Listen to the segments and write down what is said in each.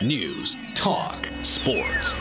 news, talk, sports.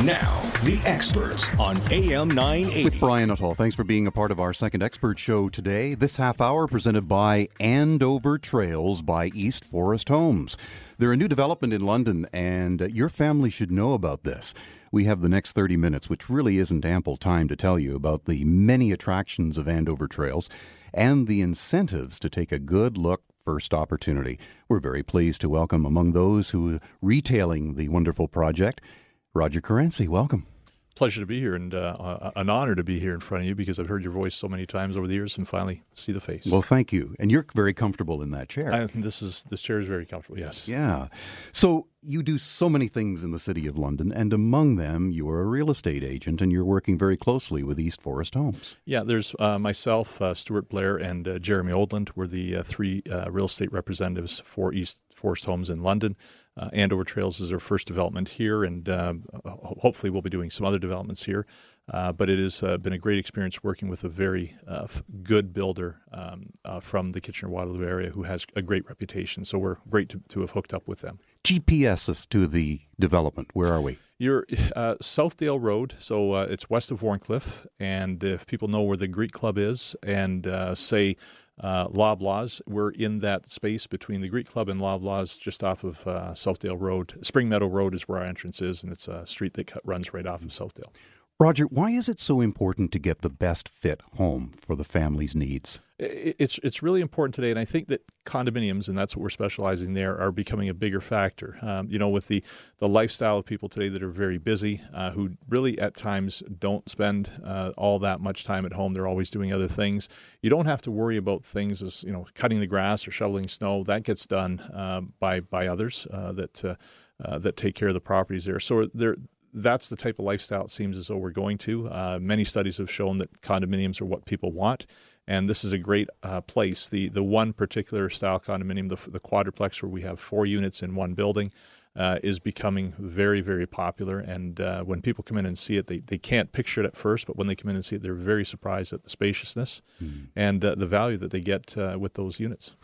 Now, the experts on AM 980. With Brian Nuttall. Thanks for being a part of our second expert show today. This half hour presented by Andover Trails by East Forest Homes. They're a new development in London, and your family should know about this. We have the next 30 minutes, which really isn't ample time to tell you about the many attractions of Andover Trails and the incentives to take a good look first opportunity. We're very pleased to welcome among those who are retailing the wonderful project, Roger Caranci. Welcome pleasure to be here and uh, an honor to be here in front of you because I've heard your voice so many times over the years and finally see the face. Well, thank you. And you're very comfortable in that chair. I, this is this chair is very comfortable. Yes. Yeah. So you do so many things in the city of London, and among them, you're a real estate agent, and you're working very closely with East Forest Homes. Yeah. There's uh, myself, uh, Stuart Blair, and uh, Jeremy Oldland. We're the uh, three uh, real estate representatives for East Forest Homes in London. Uh, Andover Trails is our first development here, and um, hopefully we'll be doing some other developments here. Uh, but it has uh, been a great experience working with a very uh, f- good builder um, uh, from the Kitchener Waterloo area who has a great reputation. So we're great to, to have hooked up with them. GPS as to the development. Where are we? You're uh, Southdale Road, so it's west of Wharncliffe. And if people know where the Greek Club is, and say uh, Loblaws. We're in that space between the Greek Club and Loblaws, just off of uh, Southdale Road. Spring Meadow Road is where our entrance is, and it's a street that runs right off of Southdale. Roger, why is it so important to get the best fit home for the family's needs? It's it's really important today, and I think that condominiums, and that's what we're specializing there, are becoming a bigger factor. Um, you know, with the the lifestyle of people today that are very busy, uh, who really at times don't spend uh, all that much time at home. They're always doing other things. You don't have to worry about things as you know, cutting the grass or shoveling snow. That gets done uh, by by others uh, that. Uh, uh, that take care of the properties there. So there, that's the type of lifestyle it seems as though we're going to. Uh, many studies have shown that condominiums are what people want, and this is a great uh, place. The the one particular style condominium, the, the quadruplex, where we have four units in one building, uh, is becoming very very popular. And uh, when people come in and see it, they, they can't picture it at first, but when they come in and see it, they're very surprised at the spaciousness mm. and the value that they get uh, with those units.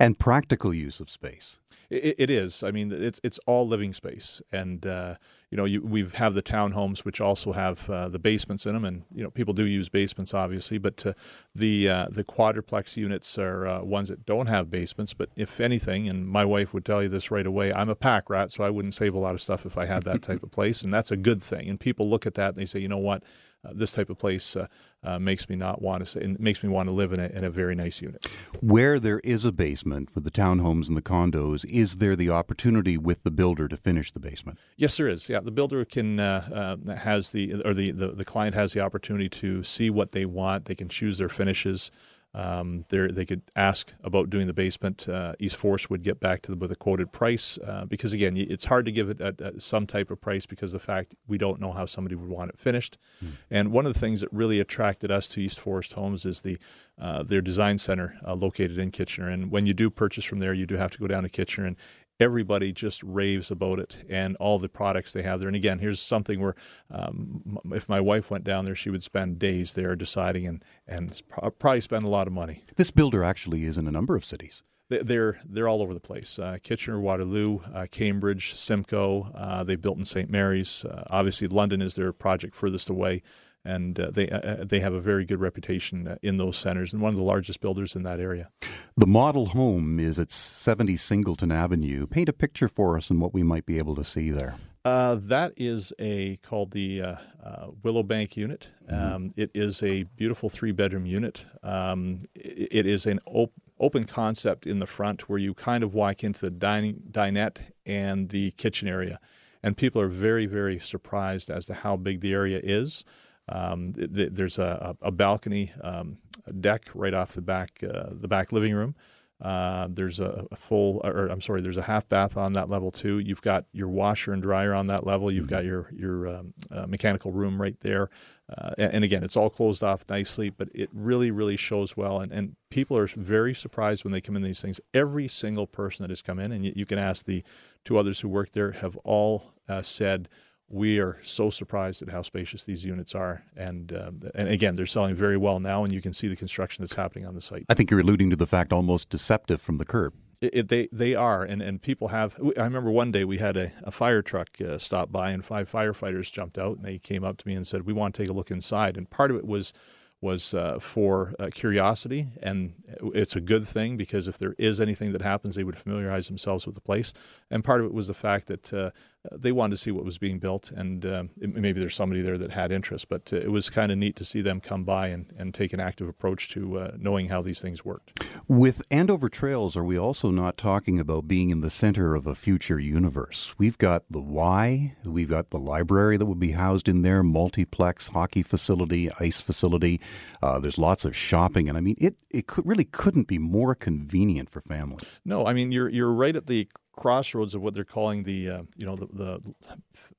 And practical use of space. It, it is. I mean, it's it's all living space, and uh, you know, you, we have the townhomes which also have uh, the basements in them, and you know, people do use basements obviously, but uh, the uh, the quadruplex units are uh, ones that don't have basements. But if anything, and my wife would tell you this right away, I'm a pack rat, so I wouldn't save a lot of stuff if I had that type of place, and that's a good thing. And people look at that and they say, you know what, uh, this type of place uh, uh, makes me not want to and makes me want to live in a, in a very nice unit. Where there is a basement for the townhomes and the condos, is there the opportunity with the builder to finish the basement? Yes, there is. Yeah, the builder can uh, uh, has the or the, the the client has the opportunity to see what they want. They can choose their finishes. Um, they could ask about doing the basement. Uh, East Forest would get back to them with a quoted price uh, because again, it's hard to give it a, a, some type of price because of the fact we don't know how somebody would want it finished. Mm. And one of the things that really attracted us to East Forest Homes is the uh, their design center uh, located in Kitchener. And when you do purchase from there, you do have to go down to Kitchener and everybody just raves about it and all the products they have there. And again, here's something where um, if my wife went down there, she would spend days there deciding and and probably spend a lot of money. This builder actually is in a number of cities. They're they're all over the place. Uh, Kitchener, Waterloo, uh, Cambridge, Simcoe. Uh, they built in St. Mary's. Uh, obviously, London is their project furthest away and uh, they uh, they have a very good reputation in those centers and one of the largest builders in that area. The model home is at 70 Singleton Avenue. Paint a picture for us and what we might be able to see there. Uh, that is a called the uh, uh, Willowbank unit. Mm-hmm. Um, it is a beautiful three bedroom unit. Um, it, it is an op- open concept in the front where you kind of walk into the dining dinette and the kitchen area, and people are very very surprised as to how big the area is. Um, th- there's a, a balcony um, a deck right off the back uh, the back living room. Uh, there's a, a, full, or I'm sorry, there's a half bath on that level too. You've got your washer and dryer on that level. You've got your your um, uh, mechanical room right there. Uh, and, and, again, it's all closed off nicely, but it really, really shows well. And, and people are very surprised when they come in these things. Every single person that has come in, and you, you can ask the two others who work there, have all uh, said we are so surprised at how spacious these units are. And, uh, and again, they're selling very well now, and you can see the construction that's happening on the site. I think you're alluding to the fact almost deceptive from the curb. It, it, they they are, and, and people have. I remember one day we had a, a fire truck uh, stop by, and five firefighters jumped out, and they came up to me and said, "We want to take a look inside." And part of it was was uh, for uh, curiosity, and it's a good thing because if there is anything that happens, they would familiarize themselves with the place. And part of it was the fact that uh, they wanted to see what was being built, and um, it, maybe there's somebody there that had interest. But uh, it was kind of neat to see them come by and, and take an active approach to uh, knowing how these things worked. With Andover Trails, are we also not talking about being in the center of a future universe? We've got the Y, we've got the library that will be housed in there, multiplex hockey facility, ice facility. Uh, there's lots of shopping, and I mean, it it could, really couldn't be more convenient for families. No, I mean you're you're right at the crossroads of what they're calling the uh, you know the,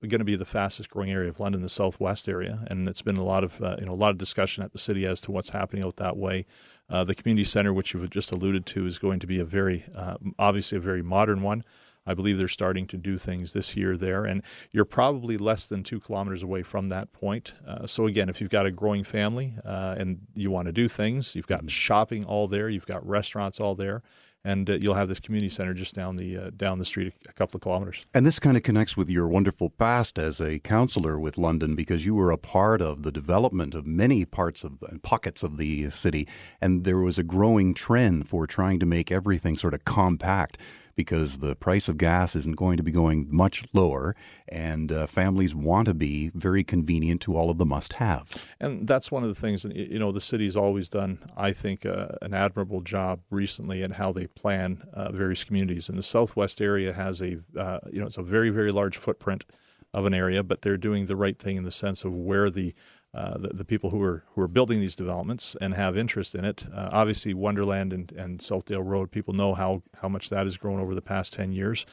the going to be the fastest growing area of London, the southwest area, and it's been a lot of uh, you know a lot of discussion at the city as to what's happening out that way. Uh, the community center, which you've just alluded to, is going to be a very uh, obviously a very modern one. I believe they're starting to do things this year there, and you're probably less than two kilometers away from that point. Uh, so again, if you've got a growing family uh, and you want to do things, you've got shopping all there, you've got restaurants all there and uh, you'll have this community center just down the uh, down the street a couple of kilometers. And this kind of connects with your wonderful past as a councillor with London, because you were a part of the development of many parts of pockets of the city, and there was a growing trend for trying to make everything sort of compact because the price of gas isn't going to be going much lower, and uh, families want to be very convenient to all of the must-haves. And that's one of the things. That you know, the city's always done, I think, uh, an admirable job recently in how they plan uh, various communities. And the Southwest area has a, uh, you know, it's a very very large footprint of an area, but they're doing the right thing in the sense of where the uh, the, the, people who are who are building these developments and have interest in it. Uh, obviously, Wonderland and, and Southdale Road, people know how how much that has grown over the past ten years,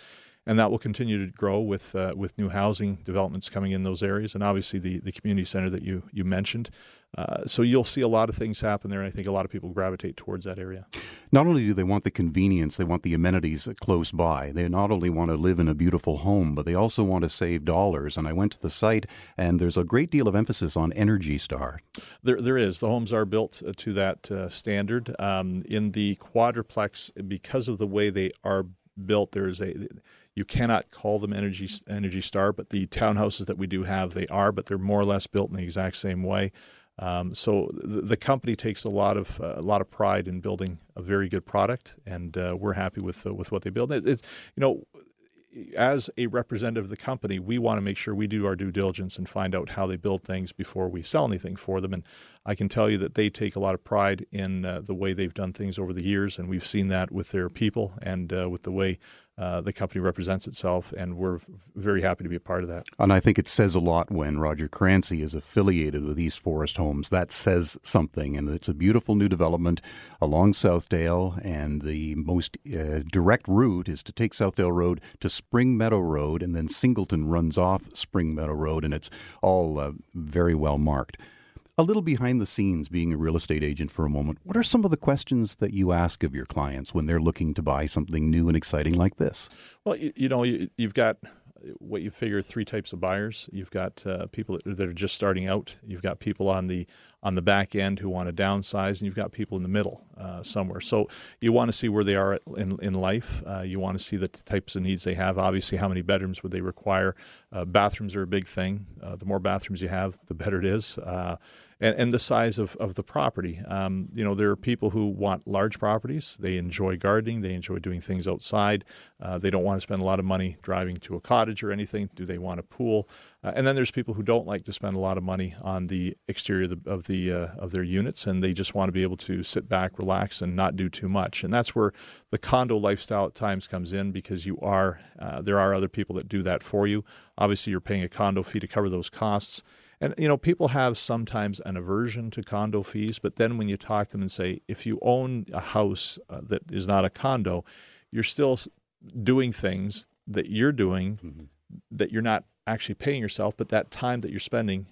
and that will continue to grow with uh, with new housing developments coming in those areas, and obviously the the community center that you you mentioned. Uh, so you'll see a lot of things happen there, and I think a lot of people gravitate towards that area. Not only do they want the convenience, they want the amenities close by. They not only want to live in a beautiful home, but they also want to save dollars. And I went to the site, and there's a great deal of emphasis on Energy Star. There, there is. The homes are built uh, to that uh, standard. Um, in the quadruplex, because of the way they are built, there's a you cannot call them energy energy star but the townhouses that we do have they are but they're more or less built in the exact same way um, so the, the, company takes a lot of uh, a lot of pride in building a very good product, and uh, we're happy with uh, with what they build. It, it's you know. As a representative of the company, we want to make sure we do our due diligence and find out how they build things before we sell anything for them. And I can tell you that they take a lot of pride in uh, the way they've done things over the years, and we've seen that with their people and uh, with the way uh, the company represents itself, and we're very happy to be a part of that. And I think it says a lot when Roger Caranci is affiliated with East Forest Homes. That says something, and it's a beautiful new development along Southdale. And the most uh, direct route is to take Southdale Road to Spring Meadow Road, and then Singleton runs off Spring Meadow Road, and it's all uh, very well marked a little behind the scenes being a real estate agent for a moment. What are some of the questions that you ask of your clients when they're looking to buy something new and exciting like this? Well, you, you know, you, have got what you figure three types of buyers. You've got uh, people that, that, are just starting out. You've got people on the on the back end who want to downsize, and you've got people in the middle uh, somewhere. So you want to see where they are in in life. Uh, you want to see the types of needs they have. Obviously, how many bedrooms would they require? Uh, bathrooms are a big thing. Uh, the more bathrooms you have, the better it is. And, and the size of, of the property. Um, you know, there are people who want large properties. They enjoy gardening. They enjoy doing things outside. Uh, they don't want to spend a lot of money driving to a cottage or anything. Do they want a pool? Uh, and then there's people who don't like to spend a lot of money on the exterior of the of, the, uh, of their units, and they just want to be able to sit back, relax, and not do too much. And that's where the condo lifestyle at times comes in because you are uh, there are other people that do that for you. Obviously, you're paying a condo fee to cover those costs. And you know, people have sometimes an aversion to condo fees, but then when you talk to them and say, if you own a house uh, that is not a condo, you're still doing things that you're doing mm-hmm. that you're not actually paying yourself, but that time that you're spending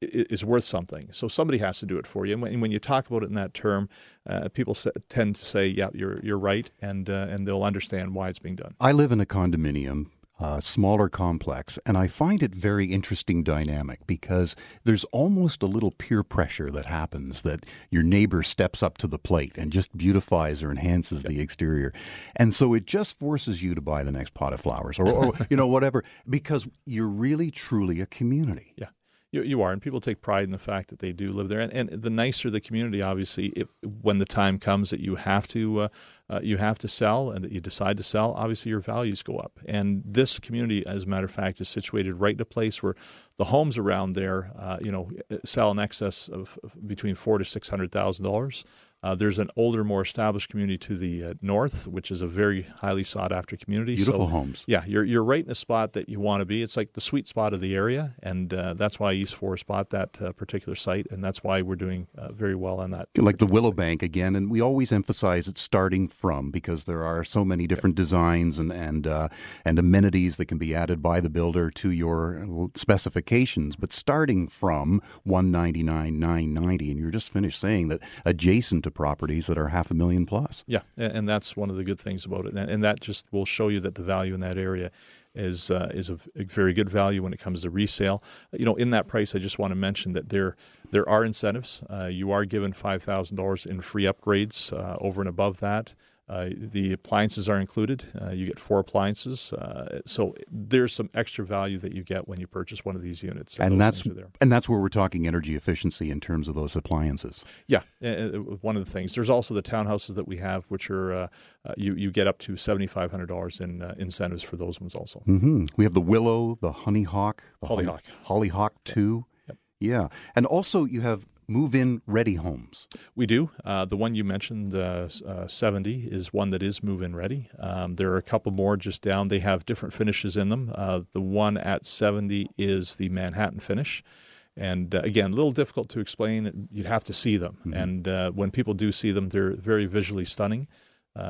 is worth something. So somebody has to do it for you. And when, you talk about it in that term, uh, people tend to say, "Yeah, you're you're right," and uh, and they'll understand why it's being done. I live in a condominium uh, smaller complex, and I find it very interesting dynamic because there's almost a little peer pressure that happens that your neighbor steps up to the plate and just beautifies or enhances the exterior, and so it just forces you to buy the next pot of flowers or, or you know whatever because you're really truly a community. Yeah. You, you are, and people take pride in the fact that they do live there. And, and the nicer the community, obviously, if, when the time comes that you have to uh, uh, you have to sell and that you decide to sell, obviously your values go up. And this community, as a matter of fact, is situated right in a place where the homes around there, uh, you know, sell in excess of, of between four to six hundred thousand dollars. Uh, there's an older, more established community to the uh, north, which is a very highly sought after community. Beautiful so, homes. Yeah, you're you're right in a spot that you want to be. It's like the sweet spot of the area, and uh, that's why East Forest bought that uh, particular site, and that's why we're doing uh, very well on that. Like the Willowbank again, and we always emphasize it's starting from because there are so many different yeah. designs and and uh, and amenities that can be added by the builder to your specifications. But starting from one ninety nine nine ninety, and you're just finished saying that adjacent to properties that are half a million plus. Yeah, and that's one of the good things about it, and that just will show you that the value in that area is uh, is a, very good value when it comes to resale. You know, in that price, I just want to mention that there there are incentives. Uh, you are given five thousand dollars in free upgrades uh, over and above that. Uh, the appliances are included. Uh, you get four appliances, uh, so there's some extra value that you get when you purchase one of these units. And that's and that's where we're talking energy efficiency in terms of those appliances. Yeah, one of the things. There's also the townhouses that we have, which are uh, uh, you you get up to seventy five hundred dollars in uh, incentives for those ones also. Mm-hmm. We have the Willow, the Honeyhawk, the Hollyhock, Hollyhock two. Yep. Yeah, and also you have move in ready homes? We do. Uh, the one you mentioned, uh, uh, 70, is one that is move in ready. Um, there are a couple more just down. They have different finishes in them. Uh, the one at 70 is the Manhattan finish. And uh, again, a little difficult to explain. You'd have to see them. Mm-hmm. And uh, when people do see them, they're very visually stunning.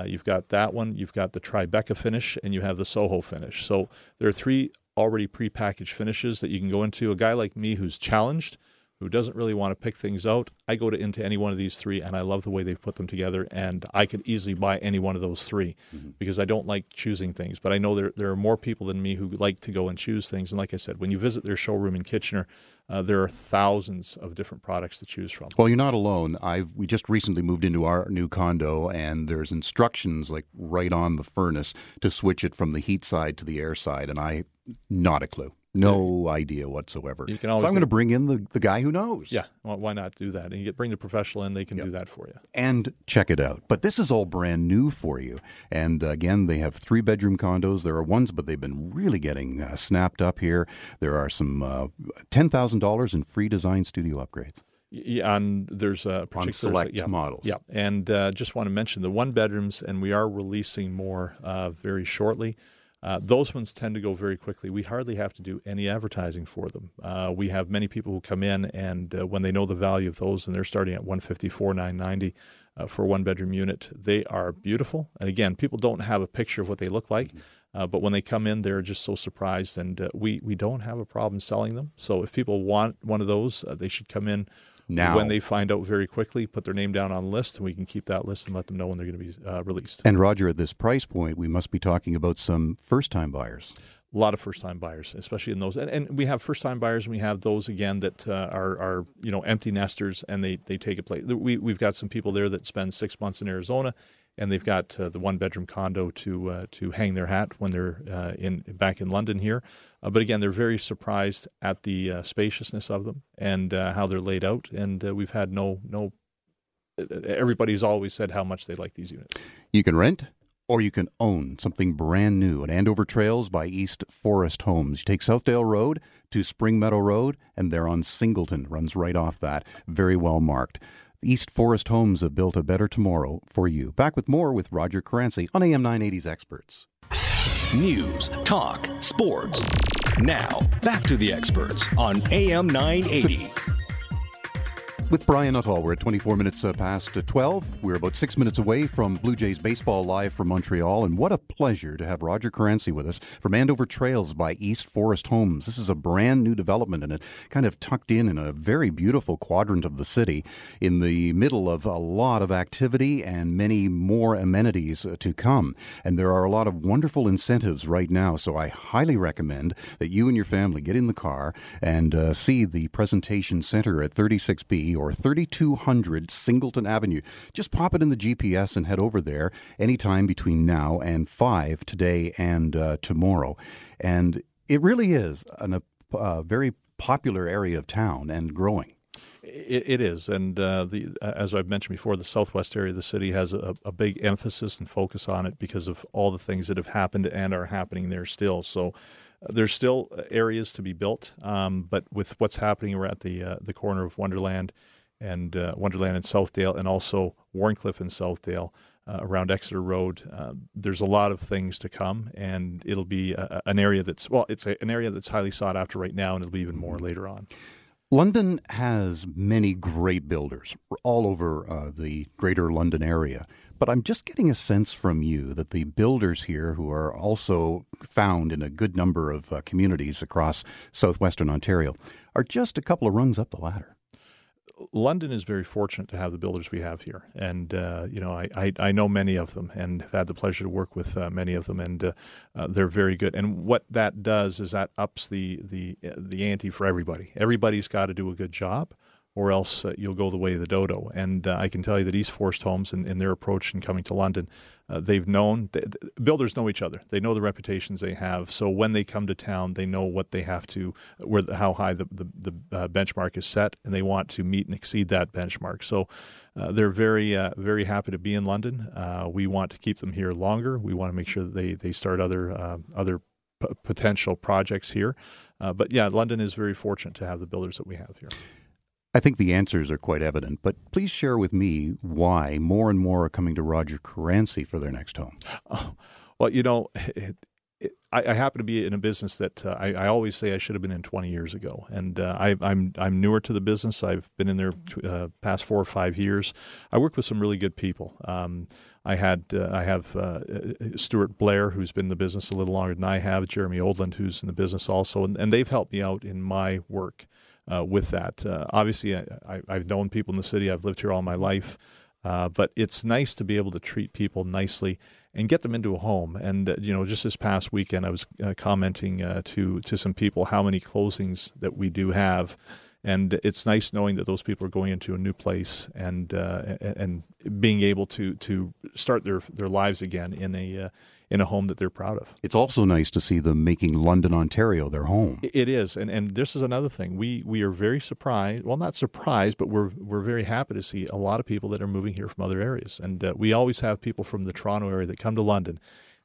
you've got that one, you've got the Tribeca finish, and you have the Soho finish. So there are three already prepackaged finishes that you can go into. A guy like me who's challenged, who doesn't really want to pick things out, I go to into any one of these three, and I love the way they've put them together. And I could easily buy any one of those 3 mm-hmm. because I don't like choosing things. But I know there there are more people than me who like to go and choose things. And like I said, when you visit their showroom in Kitchener, uh, there are thousands of different products to choose from. Well, you're not alone. I we just recently moved into our new condo, and there's instructions like right on the furnace to switch it from the heat side to the air side, and I not a clue. No idea whatsoever. You can always so I'm going to bring in the, the guy who knows. Yeah, well, why not do that? And you get bring the professional in; they can yep. do that for you. And check it out. But this is all brand new for you. And uh, again, they have three bedroom condos. There are ones, but they've been really getting uh, snapped up here. There are some uh, ten thousand dollars in free design studio upgrades. Yeah, and there's a particular on select yeah, models. Yeah, and uh, just want to mention the one bedrooms, and we are releasing more uh, very shortly. Uh, those ones tend to go very quickly. We hardly have to do any advertising for them. Uh, we have many people who come in, and uh, when they know the value of those, and they're starting at 154, 990 uh, for a one bedroom unit, they are beautiful. And again, people don't have a picture of what they look like. Uh, but when they come in, they're just so surprised, and uh, we we don't have a problem selling them. So if people want one of those, they should come in now. When they find out very quickly, put their name down on the list, and we can keep that list and let them know when they're going to be uh, released. And Roger, at this price point, we must be talking about some first-time buyers. A lot of first-time buyers, especially in those, and, and we have first-time buyers, and we have those again that uh, are, are you know empty nesters, and they they take a place. We we've got some people there that spend six months in Arizona, and they've got uh, the one-bedroom condo to uh, to hang their hat when they're uh, in back in London here. Uh, but again, they're very surprised at the uh, spaciousness of them and uh, how they're laid out. And we've had no no. Everybody's always said how much they like these units. You can rent. Or you can own something brand new at Andover Trails by East Forest Homes. You take Southdale Road to Spring Meadow Road, and they're on Singleton. Runs right off that. Very well marked. East Forest Homes have built a better tomorrow for you. Back with more with Roger Caranci on AM 980's Experts. News, talk, sports. Now, back to the experts on AM 980. With Brian Nuttall, we're at 24 minutes uh, past uh, 12. We're about six minutes away from Blue Jays baseball live from Montreal, and what a pleasure to have Roger Caranci with us from Andover Trails by East Forest Homes. This is a brand new development, and it kind of tucked in in a very beautiful quadrant of the city, in the middle of a lot of activity and many more amenities uh, to come. And there are a lot of wonderful incentives right now, so I highly recommend that you and your family get in the car and uh, see the presentation center at 36B or 3200 Singleton Avenue. Just pop it in the GPS and head over there anytime between now and 5 today and uh, tomorrow. And it really is a uh, very popular area of town and growing. It, it is, and uh, the as I've mentioned before, the southwest area of the city has a, a, big emphasis and focus on it because of all the things that have happened and are happening there still. So there's still areas to be built, um, but with what's happening, we're at the uh, the corner of Wonderland and uh, Wonderland and Southdale, and also Wharncliffe and Southdale uh, around Exeter Road. Uh, there's a lot of things to come, and it'll be a, an area that's well, it's a, an area that's highly sought after right now, and it'll be even more later on. London has many great builders all over uh, the greater London area. But I'm just getting a sense from you that the builders here, who are also found in a good number of uh, communities across southwestern Ontario, are just a couple of rungs up the ladder. London is very fortunate to have the builders we have here, and uh, you know I, I, I know many of them and have had the pleasure to work with uh, many of them, and uh, uh they're very good. And what that does is that ups the the the ante for everybody. Everybody's got to do a good job or else uh, you'll go the way of the dodo. And uh, I can tell you that East Forest Homes and, and their approach in coming to London, uh, they've known they, builders know each other. They know the reputations they have. So when they come to town, they know what they have to, where how high the the, the uh, benchmark is set, and they want to meet and exceed that benchmark. So. Uh, they're very, uh, very happy to be in London. we want to keep them here longer. We want to make sure that they, they start other, other p- potential projects here. but yeah, London is very fortunate to have the builders that we have here. I think the answers are quite evident, but please share with me why more and more are coming to Roger Caranci for their next home. Oh, well, you know, it, it, I, I, happen to be in a business that uh, I, I, always say I should have been in 20 years ago, and uh, I, am I'm, I'm newer to the business. I've been in there uh, past four or five years. I work with some really good people. Um, I had uh, I have uh, Stuart Blair, who's been in the business a little longer than I have. Jeremy Oldland, who's in the business also, and, and they've helped me out in my work uh, with that. Uh, obviously, I, have known people in the city. I've lived here all my life, uh, but it's nice to be able to treat people nicely and get them into a home. And uh, you know, just this past weekend, I was uh, commenting uh, to to some people how many closings that we do have. And it's nice knowing that those people are going into a new place and and being able to to start their their lives again in a in a home that they're proud of. It's also nice to see them making London, Ontario their home. It is, and and this is another thing. We we are very surprised. Well, not surprised, but we're we're very happy to see a lot of people that are moving here from other areas. And uh, we always have people from the Toronto area that come to London.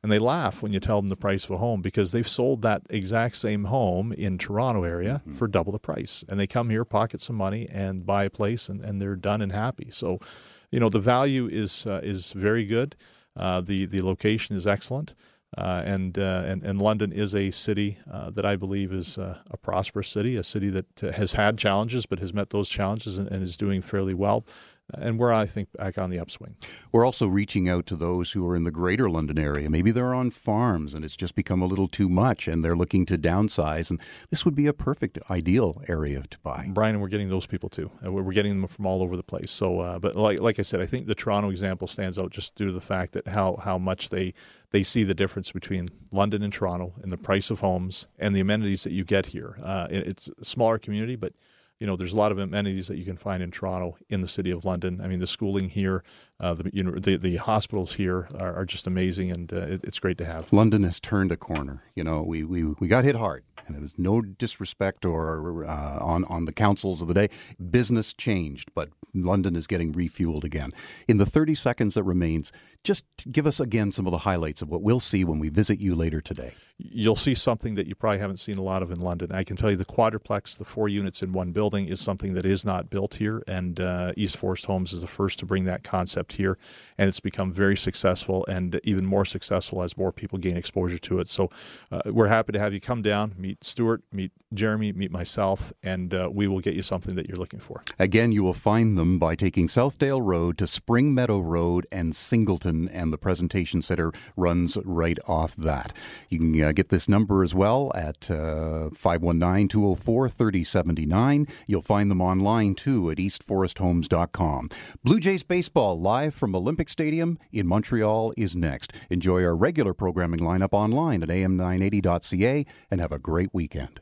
And they laugh when you tell them the price of a home because they've sold that exact same home in Toronto area mm-hmm. for double the price. And they come here, pocket some money, and buy a place, and, and they're done and happy. So, you know, the value is uh, is very good. Uh, the the location is excellent, uh, and, uh, and and London is a city uh, that I believe is uh, a prosperous city, a city that has had challenges but has met those challenges and, and is doing fairly well and we're, I think, back on the upswing. We're also reaching out to those who are in the greater London area. Maybe they're on farms and it's just become a little too much and they're looking to downsize. And this would be a perfect, ideal area to buy. Brian, and we're getting those people too. We're getting them from all over the place. So, uh, but like, like I said, I think the Toronto example stands out just due to the fact that how, how much they they see the difference between London and Toronto in the price of homes and the amenities that you get here. Uh, it's a smaller community, but you know, there's a lot of amenities that you can find in Toronto, in the city of London. I mean, the schooling here, uh, the, you know, the the hospitals here are, are just amazing, and uh, it, it's great to have. London has turned a corner. You know, we we, we got hit hard, and it was no disrespect or uh, on on the councils of the day. Business changed, but London is getting refueled again. In the 30 seconds that remains, just give us again some of the highlights of what we'll see when we visit you later today. you'll see something that you probably haven't seen a lot of in London. I can tell you the quadruplex, the four units in one building, is something that is not built here, and uh, East Forest Homes is the first to bring that concept here, and it's become very successful and even more successful as more people gain exposure to it. So uh, we're happy to have you come down, meet Stuart, meet Jeremy, meet myself, and uh, we will get you something that you're looking for. Again, you will find them by taking Southdale Road to Spring Meadow Road and Singleton, and the presentation center runs right off that. You can uh, get this number as well at uh, 519 204 3079. You'll find them online too at eastforesthomes.com. Blue Jays Baseball live from Olympic Stadium in Montreal is next. Enjoy our regular programming lineup online at am980.ca and have a great weekend.